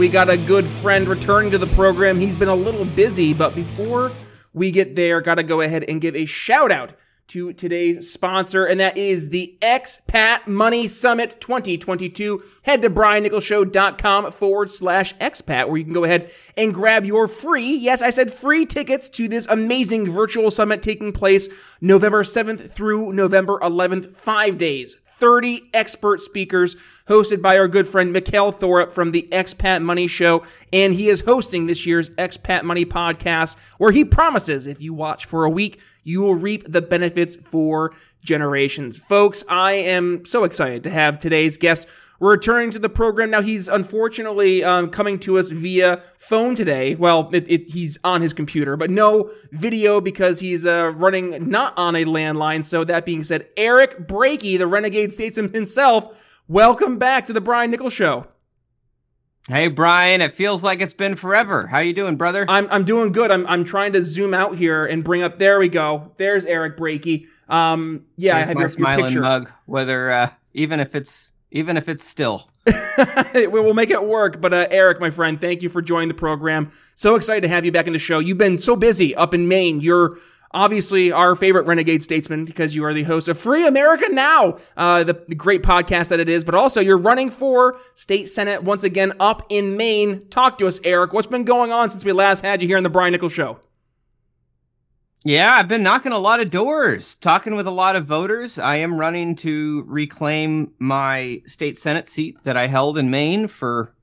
we got a good friend returning to the program. He's been a little busy, but before we get there, got to go ahead and give a shout out to today's sponsor, and that is the Expat Money Summit 2022. Head to briannicholsshow.com forward slash expat, where you can go ahead and grab your free, yes, I said free tickets to this amazing virtual summit taking place November 7th through November 11th, five days. 30 expert speakers hosted by our good friend Mikkel Thorup from the Expat Money Show. And he is hosting this year's Expat Money podcast, where he promises if you watch for a week, you will reap the benefits for generations. Folks, I am so excited to have today's guest returning to the program. Now, he's unfortunately um, coming to us via phone today. Well, it, it, he's on his computer, but no video because he's uh, running not on a landline. So, that being said, Eric Brakey, the renegade statesman himself, welcome back to the Brian Nichols Show. Hey Brian, it feels like it's been forever. How you doing, brother? I'm I'm doing good. I'm I'm trying to zoom out here and bring up. There we go. There's Eric Brakey. Um, yeah, There's I have my your, your smiling picture. mug. Whether uh, even if it's even if it's still. we will make it work. But uh, Eric, my friend, thank you for joining the program. So excited to have you back in the show. You've been so busy up in Maine. You're obviously our favorite renegade statesman because you are the host of Free America Now, uh, the, the great podcast that it is. But also, you're running for state senate once again up in Maine. Talk to us, Eric. What's been going on since we last had you here on the Brian Nichols Show? Yeah, I've been knocking a lot of doors, talking with a lot of voters. I am running to reclaim my state senate seat that I held in Maine for.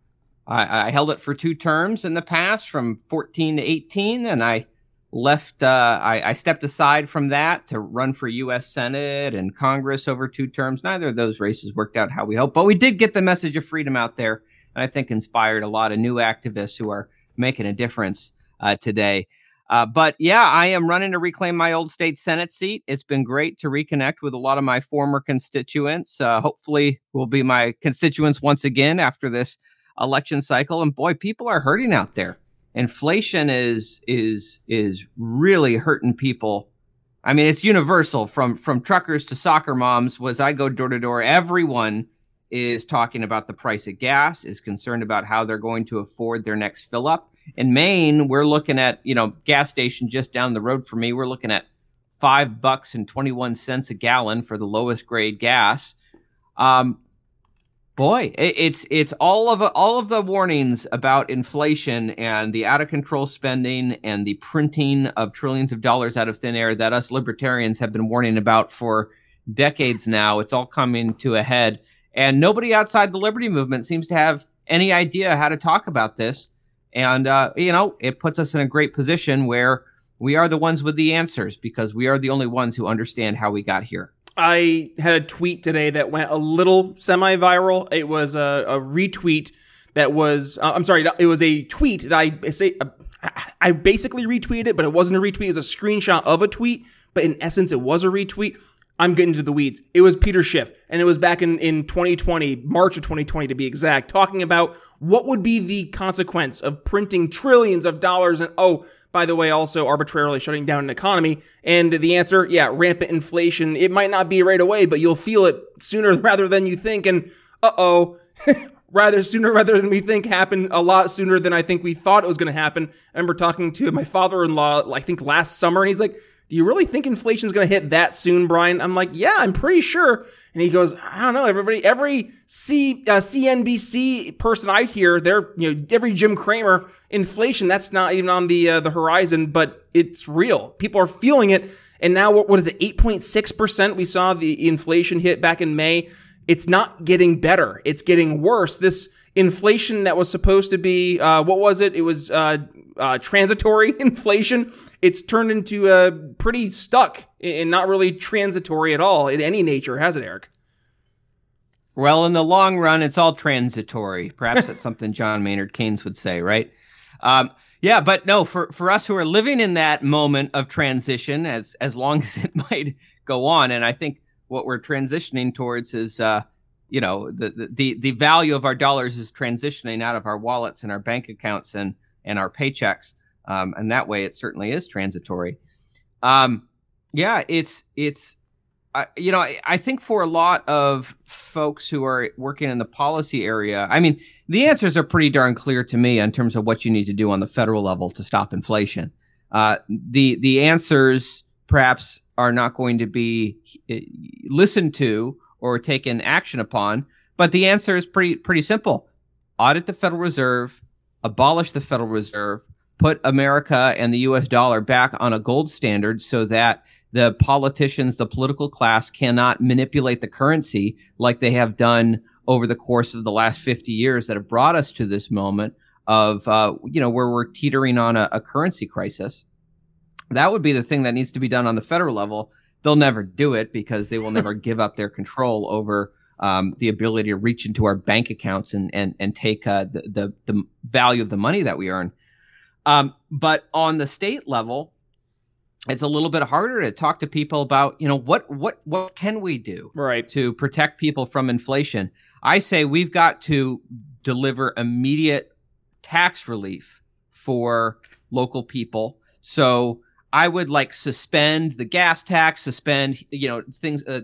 I, I held it for two terms in the past, from 14 to 18, and I left. Uh, I, I stepped aside from that to run for U.S. Senate and Congress over two terms. Neither of those races worked out how we hoped, but we did get the message of freedom out there, and I think inspired a lot of new activists who are making a difference uh, today. Uh, but yeah, I am running to reclaim my old state senate seat. It's been great to reconnect with a lot of my former constituents. Uh, hopefully, will be my constituents once again after this election cycle. And boy, people are hurting out there. Inflation is is is really hurting people. I mean, it's universal from from truckers to soccer moms. Was I go door to door, everyone is talking about the price of gas, is concerned about how they're going to afford their next fill up. In Maine, we're looking at, you know, gas station just down the road from me. We're looking at five bucks and 21 cents a gallon for the lowest grade gas. Um, boy, it, it's, it's all of, all of the warnings about inflation and the out of control spending and the printing of trillions of dollars out of thin air that us libertarians have been warning about for decades now. It's all coming to a head and nobody outside the liberty movement seems to have any idea how to talk about this. And, uh, you know, it puts us in a great position where we are the ones with the answers because we are the only ones who understand how we got here. I had a tweet today that went a little semi viral. It was a, a retweet that was, uh, I'm sorry, it was a tweet that I say, uh, I basically retweeted but it wasn't a retweet. It was a screenshot of a tweet, but in essence, it was a retweet. I'm getting to the weeds. It was Peter Schiff, and it was back in, in 2020, March of 2020 to be exact, talking about what would be the consequence of printing trillions of dollars and, oh, by the way, also arbitrarily shutting down an economy. And the answer, yeah, rampant inflation. It might not be right away, but you'll feel it sooner rather than you think. And, uh oh. rather sooner rather than we think happened a lot sooner than I think we thought it was going to happen. I remember talking to my father-in-law, I think last summer, and he's like, do you really think inflation's going to hit that soon, Brian? I'm like, yeah, I'm pretty sure. And he goes, I don't know. Everybody, every C, uh, CNBC person I hear, they're, you know, every Jim Cramer, inflation, that's not even on the, uh, the horizon, but it's real. People are feeling it. And now what, what is it? 8.6%. We saw the inflation hit back in May. It's not getting better. It's getting worse. This inflation that was supposed to be, uh, what was it? It was, uh, uh, transitory inflation. It's turned into a pretty stuck and not really transitory at all in any nature, has it, Eric? Well, in the long run, it's all transitory. Perhaps that's something John Maynard Keynes would say, right? Um, Yeah, but no, for, for us who are living in that moment of transition, as as long as it might go on, and I think what we're transitioning towards is, uh, you know, the, the the value of our dollars is transitioning out of our wallets and our bank accounts and and our paychecks, um, and that way it certainly is transitory. Um, yeah, it's it's you know, I, I, think for a lot of folks who are working in the policy area, I mean, the answers are pretty darn clear to me in terms of what you need to do on the federal level to stop inflation. Uh, the the answers perhaps are not going to be eh, listened to or taken action upon, but the answer is pretty pretty simple: audit the Federal Reserve, abolish the Federal Reserve, put America and the U.S. dollar back on a gold standard so that the politicians, the political class cannot manipulate the currency like they have done over the course of the last 50 years that have brought us to this moment of, uh, you know, where we're teetering on a, a currency crisis. That would be the thing that needs to be done on the federal level. They'll never do it because they will never give up their control over um, the ability to reach into our bank accounts and and and take uh, the, the, the value of the money that we earn. Um, but on the state level, it's a little bit harder to talk to people about you know what what what can we do right to protect people from inflation i say we've got to deliver immediate tax relief for local people so i would like suspend the gas tax suspend you know things uh,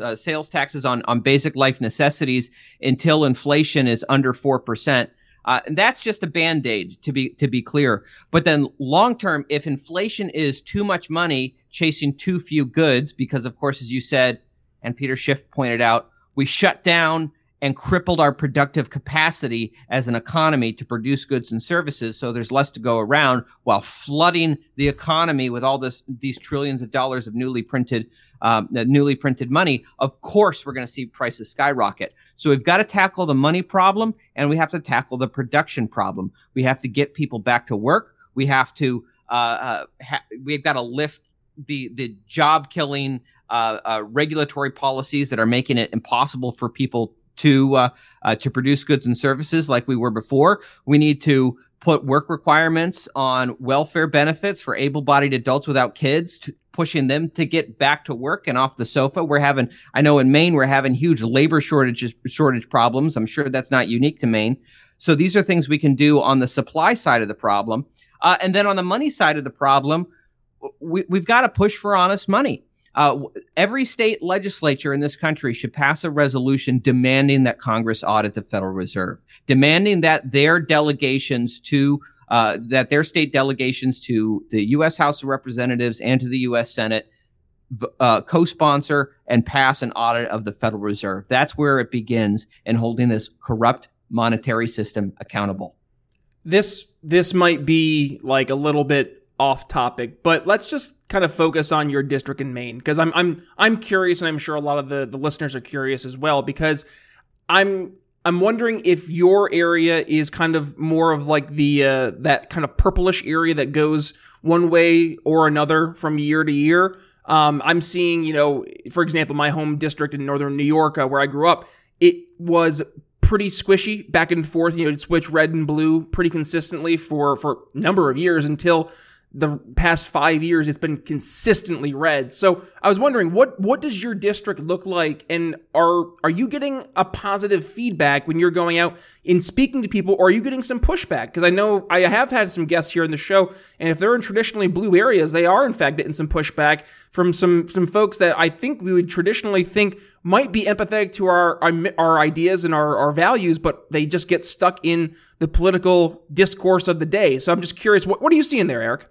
uh, sales taxes on on basic life necessities until inflation is under 4% uh, and that's just a band aid to be to be clear. But then long term, if inflation is too much money chasing too few goods, because of course, as you said, and Peter Schiff pointed out, we shut down and crippled our productive capacity as an economy to produce goods and services. So there's less to go around while flooding the economy with all this, these trillions of dollars of newly printed, um, newly printed money. Of course, we're going to see prices skyrocket. So we've got to tackle the money problem and we have to tackle the production problem. We have to get people back to work. We have to, uh, uh, ha- we've got to lift the, the job killing, uh, uh, regulatory policies that are making it impossible for people to uh, uh, to produce goods and services like we were before. We need to put work requirements on welfare benefits for able-bodied adults without kids, to pushing them to get back to work and off the sofa. We're having, I know in Maine, we're having huge labor shortages, shortage problems. I'm sure that's not unique to Maine. So these are things we can do on the supply side of the problem. Uh, and then on the money side of the problem, we, we've got to push for honest money. Uh, every state legislature in this country should pass a resolution demanding that Congress audit the Federal Reserve, demanding that their delegations to uh, that their state delegations to the U.S. House of Representatives and to the U.S. Senate uh, co-sponsor and pass an audit of the Federal Reserve. That's where it begins in holding this corrupt monetary system accountable. This this might be like a little bit off topic, but let's just kind of focus on your district in Maine because I'm I'm I'm curious, and I'm sure a lot of the the listeners are curious as well because I'm I'm wondering if your area is kind of more of like the uh, that kind of purplish area that goes one way or another from year to year. Um, I'm seeing, you know, for example, my home district in northern New York, uh, where I grew up, it was pretty squishy back and forth. You know, it switched red and blue pretty consistently for for a number of years until the past five years, it's been consistently red. So I was wondering, what what does your district look like, and are are you getting a positive feedback when you're going out in speaking to people, or are you getting some pushback? Because I know I have had some guests here in the show, and if they're in traditionally blue areas, they are in fact getting some pushback from some some folks that I think we would traditionally think might be empathetic to our our, our ideas and our, our values, but they just get stuck in the political discourse of the day. So I'm just curious, what what are you seeing there, Eric?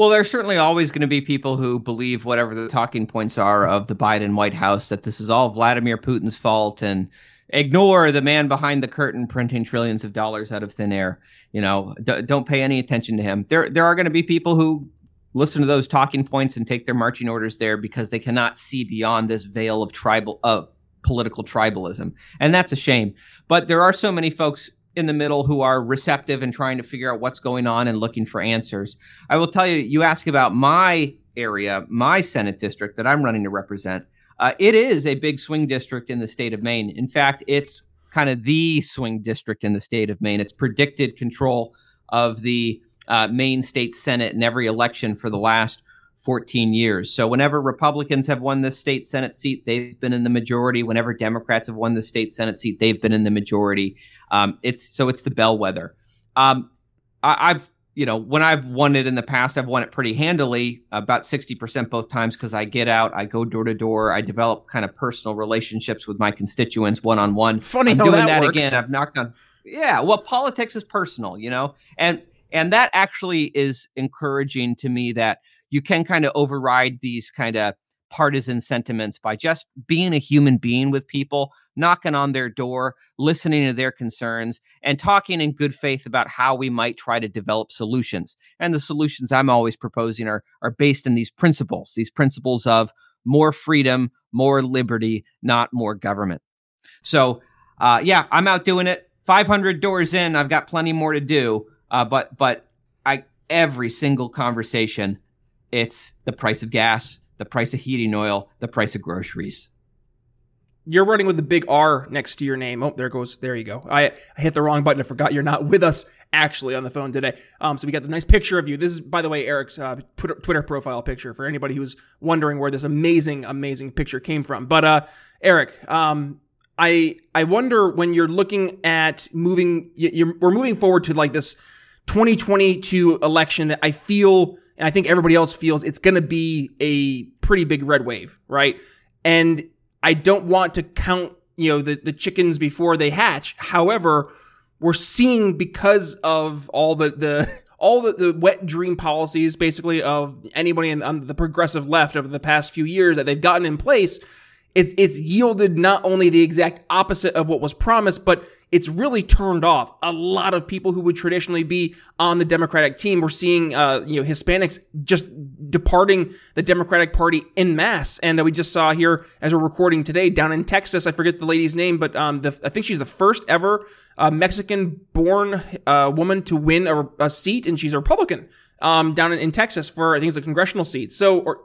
Well, there's certainly always going to be people who believe whatever the talking points are of the Biden White House that this is all Vladimir Putin's fault and ignore the man behind the curtain printing trillions of dollars out of thin air. You know, d- don't pay any attention to him. There, there are going to be people who listen to those talking points and take their marching orders there because they cannot see beyond this veil of tribal of political tribalism, and that's a shame. But there are so many folks in the middle who are receptive and trying to figure out what's going on and looking for answers. I will tell you, you ask about my area, my Senate district that I'm running to represent. Uh, it is a big swing district in the state of Maine. In fact, it's kind of the swing district in the state of Maine. It's predicted control of the uh, Maine state Senate in every election for the last 14 years. So whenever Republicans have won the state Senate seat, they've been in the majority. Whenever Democrats have won the state Senate seat, they've been in the majority. Um, it's so it's the bellwether. Um, I, have you know when I've won it in the past, I've won it pretty handily, about 60% both times because I get out, I go door to door, I develop kind of personal relationships with my constituents one on one. Funny I'm how doing that, that again. I've knocked on. Yeah, well, politics is personal, you know, and and that actually is encouraging to me that you can kind of override these kind of partisan sentiments by just being a human being with people, knocking on their door, listening to their concerns, and talking in good faith about how we might try to develop solutions. And the solutions I'm always proposing are, are based in these principles, these principles of more freedom, more liberty, not more government. So, uh, yeah, I'm out doing it. 500 doors in, I've got plenty more to do. Uh, but, but I, every single conversation, it's the price of gas, the price of heating oil, the price of groceries. You're running with the big R next to your name. Oh, there goes. There you go. I, I hit the wrong button. I forgot you're not with us actually on the phone today. Um, so we got the nice picture of you. This is, by the way, Eric's uh, Twitter profile picture for anybody who's wondering where this amazing, amazing picture came from. But uh, Eric, um, I I wonder when you're looking at moving, you're, we're moving forward to like this 2022 election that I feel and I think everybody else feels it's going to be a pretty big red wave, right? And I don't want to count, you know, the, the chickens before they hatch. However, we're seeing because of all the, the, all the, the wet dream policies basically of anybody on the progressive left over the past few years that they've gotten in place it's it's yielded not only the exact opposite of what was promised, but it's really turned off a lot of people who would traditionally be on the Democratic team. We're seeing uh, you know Hispanics just departing the Democratic Party in mass, and we just saw here as we're recording today down in Texas. I forget the lady's name, but um, the, I think she's the first ever uh, Mexican-born uh, woman to win a, a seat, and she's a Republican um, down in, in, Texas for I think it's a congressional seat. So, or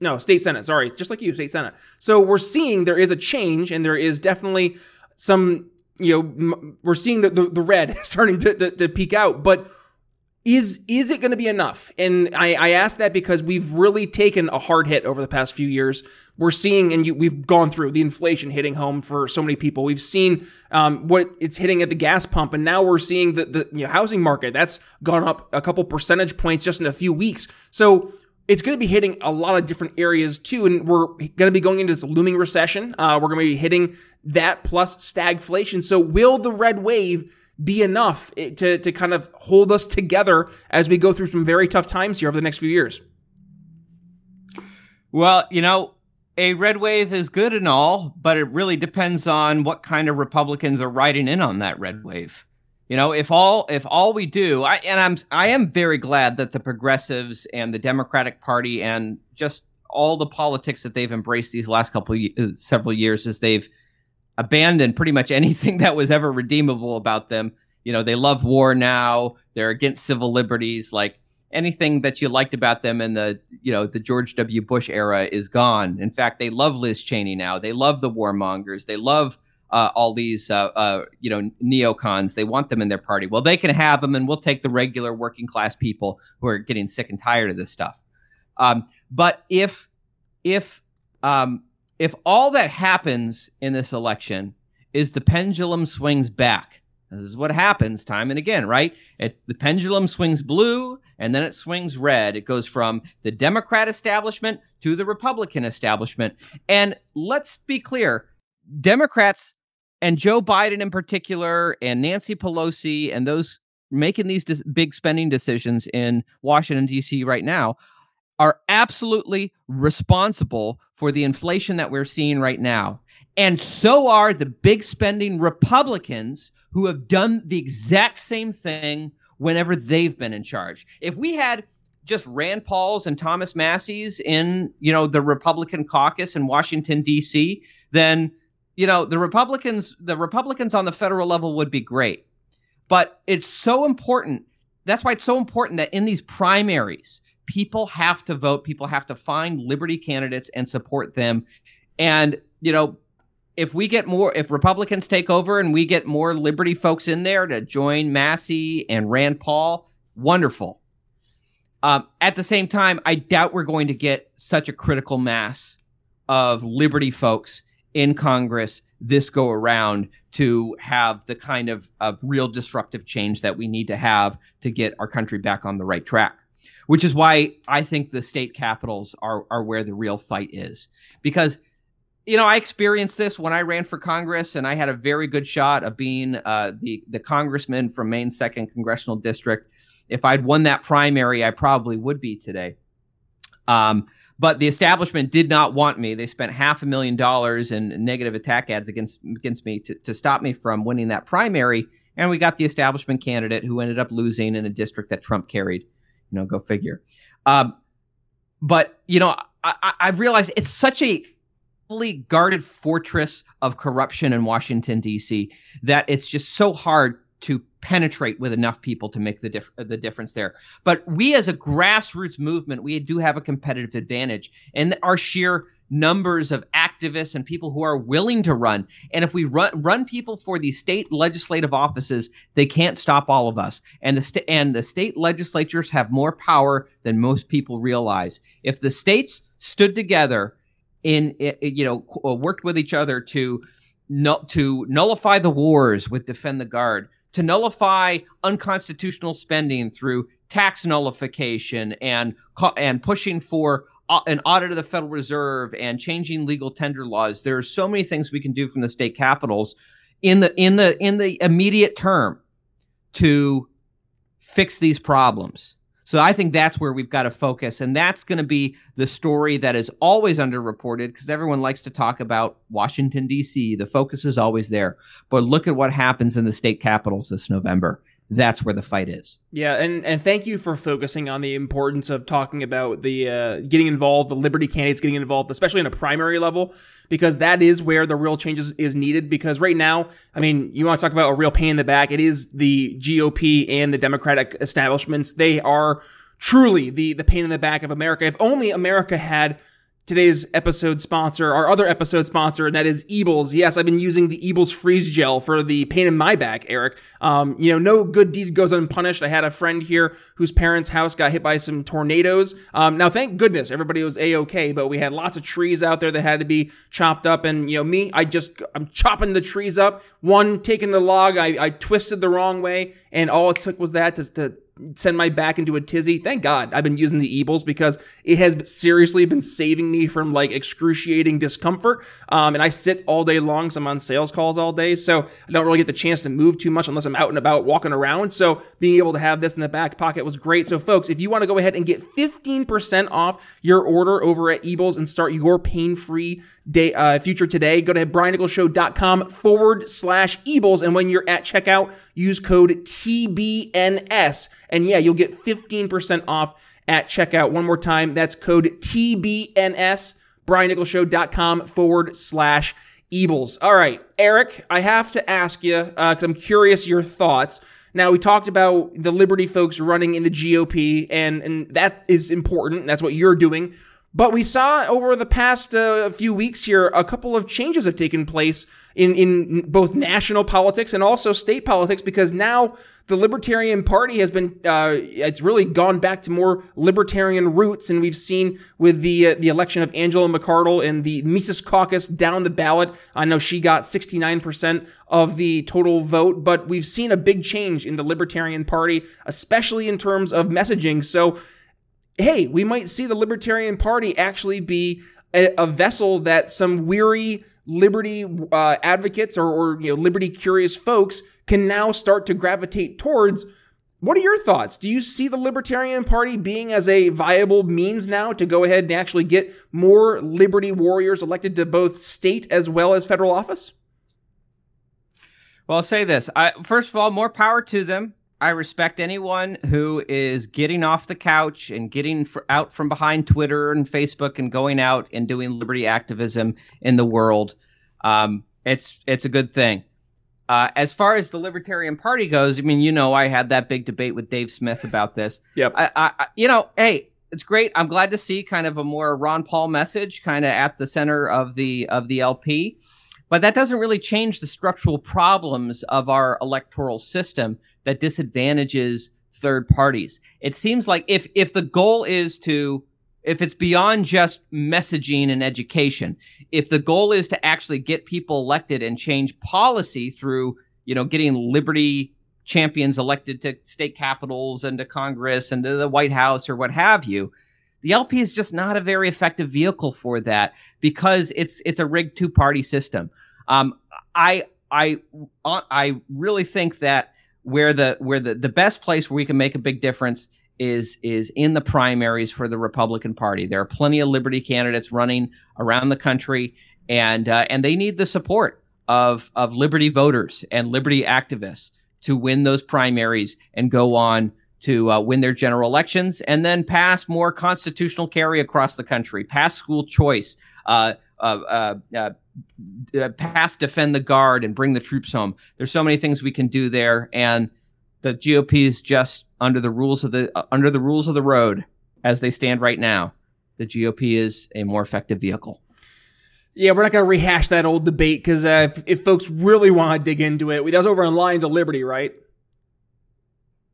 no, state senate. Sorry, just like you, state senate. So we're seeing there is a change, and there is definitely some. You know, we're seeing the the, the red starting to, to to peak out, but is is it going to be enough? And I, I ask that because we've really taken a hard hit over the past few years. We're seeing, and you, we've gone through the inflation hitting home for so many people. We've seen um, what it's hitting at the gas pump, and now we're seeing the the you know, housing market that's gone up a couple percentage points just in a few weeks. So it's going to be hitting a lot of different areas too, and we're going to be going into this looming recession. Uh, we're going to be hitting that plus stagflation. So will the red wave? Be enough eh, to, to kind of hold us together as we go through some very tough times here over the next few years? Well, you know, a red wave is good and all, but it really depends on what kind of Republicans are riding in on that red wave. You know, if all if all we do, I and I'm I am very glad that the progressives and the Democratic Party and just all the politics that they've embraced these last couple of, uh, several years is they've abandoned pretty much anything that was ever redeemable about them. You know, they love war now. They're against civil liberties. Like anything that you liked about them in the, you know, the George W. Bush era is gone. In fact, they love Liz Cheney now. They love the warmongers. They love uh, all these, uh, uh, you know, neocons. They want them in their party. Well, they can have them, and we'll take the regular working class people who are getting sick and tired of this stuff. Um, but if if um, if all that happens in this election is the pendulum swings back, this is what happens time and again, right? It, the pendulum swings blue and then it swings red. It goes from the Democrat establishment to the Republican establishment. And let's be clear Democrats and Joe Biden in particular, and Nancy Pelosi, and those making these dis- big spending decisions in Washington, D.C. right now are absolutely responsible for the inflation that we're seeing right now. And so are the big spending Republicans who have done the exact same thing whenever they've been in charge. If we had just Rand Paul's and Thomas Massie's in, you know, the Republican caucus in Washington D.C., then you know, the Republicans the Republicans on the federal level would be great. But it's so important. That's why it's so important that in these primaries, people have to vote. People have to find liberty candidates and support them. And, you know, if we get more, if Republicans take over and we get more liberty folks in there to join Massie and Rand Paul, wonderful. Um, at the same time, I doubt we're going to get such a critical mass of liberty folks in Congress this go around to have the kind of, of real disruptive change that we need to have to get our country back on the right track. Which is why I think the state capitals are, are where the real fight is. Because you know, I experienced this when I ran for Congress, and I had a very good shot of being uh, the the congressman from Maine's second congressional district. If I'd won that primary, I probably would be today. Um, but the establishment did not want me. They spent half a million dollars in negative attack ads against against me to, to stop me from winning that primary. And we got the establishment candidate who ended up losing in a district that Trump carried. You know, go figure. Um, but you know, I, I've realized it's such a fully guarded fortress of corruption in Washington D.C. that it's just so hard to penetrate with enough people to make the dif- the difference there. But we as a grassroots movement, we do have a competitive advantage and our sheer numbers of activists and people who are willing to run. And if we run run people for these state legislative offices, they can't stop all of us. And the st- and the state legislatures have more power than most people realize. If the states stood together in you know uh, worked with each other to to nullify the wars with defend the guard to nullify unconstitutional spending through tax nullification and and pushing for an audit of the Federal Reserve and changing legal tender laws. There are so many things we can do from the state capitals in the in the in the immediate term to fix these problems. So I think that's where we've got to focus. And that's going to be the story that is always underreported because everyone likes to talk about Washington, D.C. The focus is always there. But look at what happens in the state capitals this November that's where the fight is. Yeah, and and thank you for focusing on the importance of talking about the uh, getting involved, the Liberty candidates getting involved, especially in a primary level, because that is where the real changes is needed. Because right now, I mean, you want to talk about a real pain in the back? It is the GOP and the Democratic establishments. They are truly the the pain in the back of America. If only America had today's episode sponsor, our other episode sponsor, and that is Ebles. Yes, I've been using the Ebles freeze gel for the pain in my back, Eric. Um, you know, no good deed goes unpunished. I had a friend here whose parents' house got hit by some tornadoes. Um, now, thank goodness everybody was a-okay, but we had lots of trees out there that had to be chopped up. And, you know, me, I just, I'm chopping the trees up. One, taking the log, I, I twisted the wrong way, and all it took was that to, to send my back into a tizzy. Thank God I've been using the Ebles because it has seriously been saving me from like excruciating discomfort. Um, and I sit all day long. So I'm on sales calls all day. So I don't really get the chance to move too much unless I'm out and about walking around. So being able to have this in the back pocket was great. So folks, if you want to go ahead and get 15% off your order over at Ebles and start your pain-free day, uh, future today, go to briannicholsshow.com forward slash Ebles. And when you're at checkout, use code TBNS and yeah, you'll get 15% off at checkout. One more time, that's code TBNS, briannicholsshow.com forward slash Ebles. All right, Eric, I have to ask you, because uh, I'm curious your thoughts. Now, we talked about the Liberty folks running in the GOP, and, and that is important. That's what you're doing. But we saw over the past uh, few weeks here, a couple of changes have taken place in, in both national politics and also state politics because now the Libertarian Party has been, uh, it's really gone back to more libertarian roots. And we've seen with the, uh, the election of Angela McArdle and the Mises Caucus down the ballot. I know she got 69% of the total vote, but we've seen a big change in the Libertarian Party, especially in terms of messaging. So, hey, we might see the Libertarian Party actually be a, a vessel that some weary liberty uh, advocates or, or you know liberty curious folks can now start to gravitate towards. What are your thoughts? Do you see the Libertarian Party being as a viable means now to go ahead and actually get more liberty warriors elected to both state as well as federal office? Well, I'll say this. I, first of all, more power to them. I respect anyone who is getting off the couch and getting out from behind Twitter and Facebook and going out and doing liberty activism in the world. Um, it's it's a good thing. Uh, as far as the Libertarian Party goes, I mean, you know, I had that big debate with Dave Smith about this. Yep. I, I, you know, hey, it's great. I'm glad to see kind of a more Ron Paul message, kind of at the center of the of the LP. but that doesn't really change the structural problems of our electoral system that disadvantages third parties. It seems like if if the goal is to if it's beyond just messaging and education, if the goal is to actually get people elected and change policy through, you know, getting liberty champions elected to state capitals and to Congress and to the White House or what have you, the LP is just not a very effective vehicle for that because it's it's a rigged two party system. Um, I I I really think that where the where the, the best place where we can make a big difference is is in the primaries for the Republican Party. There are plenty of liberty candidates running around the country, and uh, and they need the support of of liberty voters and liberty activists to win those primaries and go on to uh, win their general elections and then pass more constitutional carry across the country, pass school choice, uh uh uh uh, uh, pass defend the guard and bring the troops home. There's so many things we can do there, and the GOP is just under the rules of the uh, under the rules of the road as they stand right now. The GOP is a more effective vehicle. Yeah, we're not going to rehash that old debate because uh, if, if, folks really want to dig into it, that was over on Lions of Liberty, right?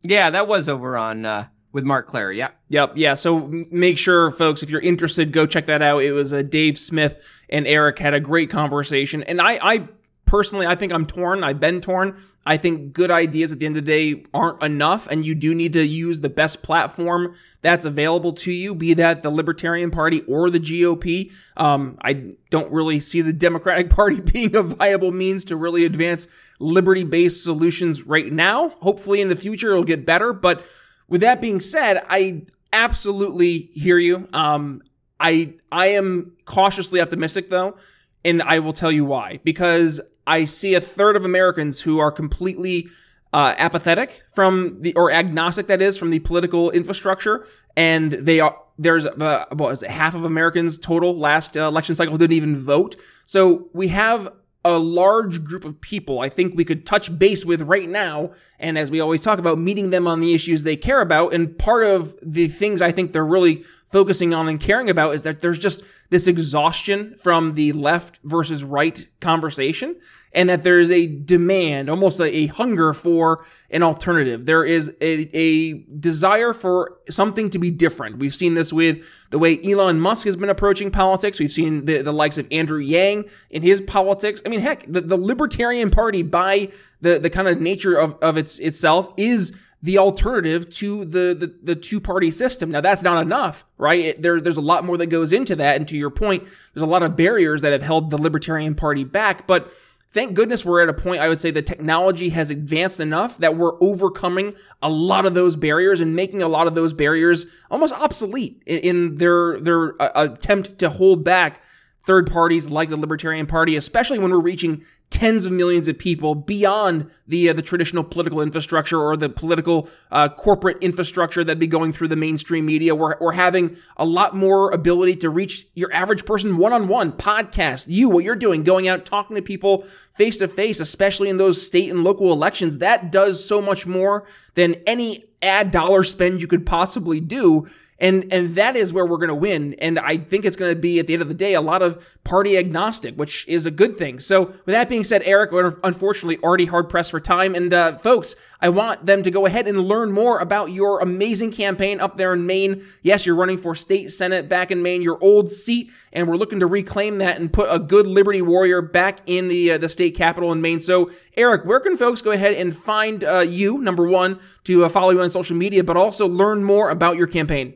Yeah, that was over on uh, with Marc Clair. Yeah. Yep. Yeah. So make sure, folks, if you're interested, go check that out. It was uh, Dave Smith and Eric had a great conversation. And I, I personally, I think I'm torn. I've been torn. I think good ideas at the end of the day aren't enough, and you do need to use the best platform that's available to you, be that the Libertarian Party or the GOP. Um, I don't really see the Democratic Party being a viable means to really advance liberty based solutions right now. Hopefully, in the future, it'll get better, but with that being said, I absolutely hear you. Um, I I am cautiously optimistic though, and I will tell you why. Because I see a third of Americans who are completely uh, apathetic from the or agnostic that is from the political infrastructure, and they are there's uh, what is it, half of Americans total last uh, election cycle didn't even vote. So we have a large group of people I think we could touch base with right now. And as we always talk about, meeting them on the issues they care about. And part of the things I think they're really focusing on and caring about is that there's just this exhaustion from the left versus right conversation and that there is a demand, almost a, a hunger for an alternative. There is a, a desire for something to be different. We've seen this with the way Elon Musk has been approaching politics. We've seen the, the likes of Andrew Yang in his politics. I mean, heck, the, the Libertarian Party by the, the kind of nature of, of its itself is the alternative to the, the, the two party system. Now that's not enough, right? It, there, there's a lot more that goes into that. And to your point, there's a lot of barriers that have held the Libertarian Party back, but thank goodness we're at a point, I would say the technology has advanced enough that we're overcoming a lot of those barriers and making a lot of those barriers almost obsolete in, their, their uh, attempt to hold back third parties like the Libertarian Party, especially when we're reaching tens of millions of people beyond the uh, the traditional political infrastructure or the political uh, corporate infrastructure that'd be going through the mainstream media. We're, we're having a lot more ability to reach your average person one on one, podcast, you, what you're doing, going out, talking to people face to face, especially in those state and local elections. That does so much more than any ad dollar spend you could possibly do. And, and that is where we're going to win. And I think it's going to be at the end of the day, a lot of party agnostic, which is a good thing. So with that being said, Eric, we're unfortunately already hard pressed for time. And, uh, folks, I want them to go ahead and learn more about your amazing campaign up there in Maine. Yes, you're running for state senate back in Maine, your old seat, and we're looking to reclaim that and put a good Liberty warrior back in the, uh, the state capital in Maine. So, Eric, where can folks go ahead and find, uh, you, number one, to uh, follow you on social media, but also learn more about your campaign?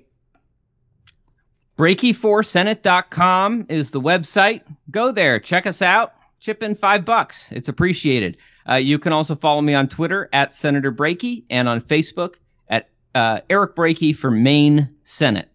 Brakey4senate.com is the website. Go there, check us out, chip in five bucks. It's appreciated. Uh, you can also follow me on Twitter at Senator Brakey and on Facebook at uh, Eric Brakey for Maine Senate.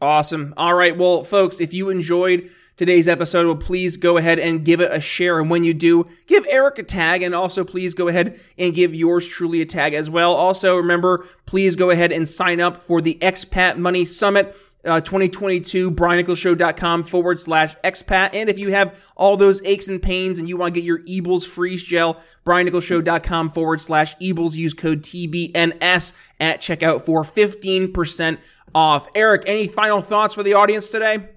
Awesome. All right. Well, folks, if you enjoyed today's episode, well, please go ahead and give it a share. And when you do, give Eric a tag and also please go ahead and give yours truly a tag as well. Also, remember, please go ahead and sign up for the Expat Money Summit uh, 2022, briannicholsshow.com forward slash expat. And if you have all those aches and pains and you want to get your Ebles freeze gel, briannicholsshow.com forward slash Ebles. Use code TBNS at checkout for 15% off. Eric, any final thoughts for the audience today?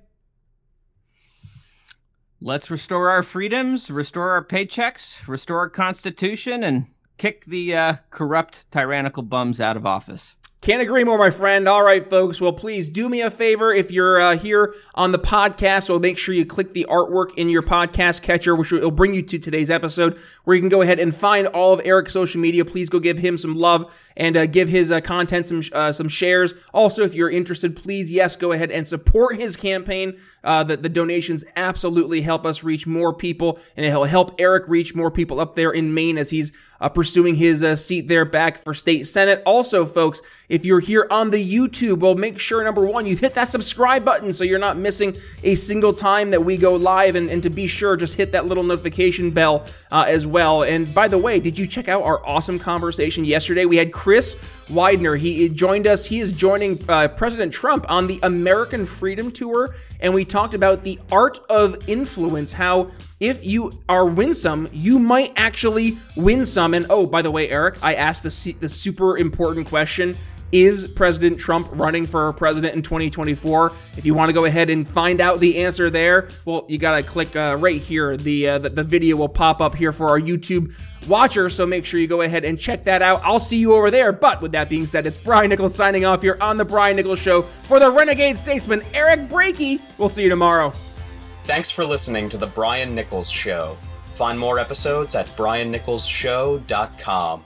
Let's restore our freedoms, restore our paychecks, restore our constitution, and kick the uh, corrupt, tyrannical bums out of office. Can't agree more, my friend. All right, folks. Well, please do me a favor. If you're uh, here on the podcast, well, make sure you click the artwork in your podcast catcher, which will bring you to today's episode, where you can go ahead and find all of Eric's social media. Please go give him some love and uh, give his uh, content some uh, some shares. Also, if you're interested, please, yes, go ahead and support his campaign. Uh, the, the donations absolutely help us reach more people, and it'll help Eric reach more people up there in Maine as he's uh, pursuing his seat there back for state senate. Also, folks if you're here on the YouTube, well, make sure number one, you hit that subscribe button so you're not missing a single time that we go live. And, and to be sure, just hit that little notification bell uh, as well. And by the way, did you check out our awesome conversation yesterday? We had Chris Widener. He joined us. He is joining uh, President Trump on the American Freedom Tour. And we talked about the art of influence, how if you are winsome, you might actually win some. And oh, by the way, Eric, I asked the, the super important question is President Trump running for president in 2024? If you want to go ahead and find out the answer there, well, you got to click uh, right here. The, uh, the, the video will pop up here for our YouTube watcher, so make sure you go ahead and check that out. I'll see you over there. But with that being said, it's Brian Nichols signing off here on the Brian Nichols Show for the Renegade Statesman Eric Brakey. We'll see you tomorrow. Thanks for listening to the Brian Nichols Show. Find more episodes at briannicholsshow.com.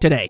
today.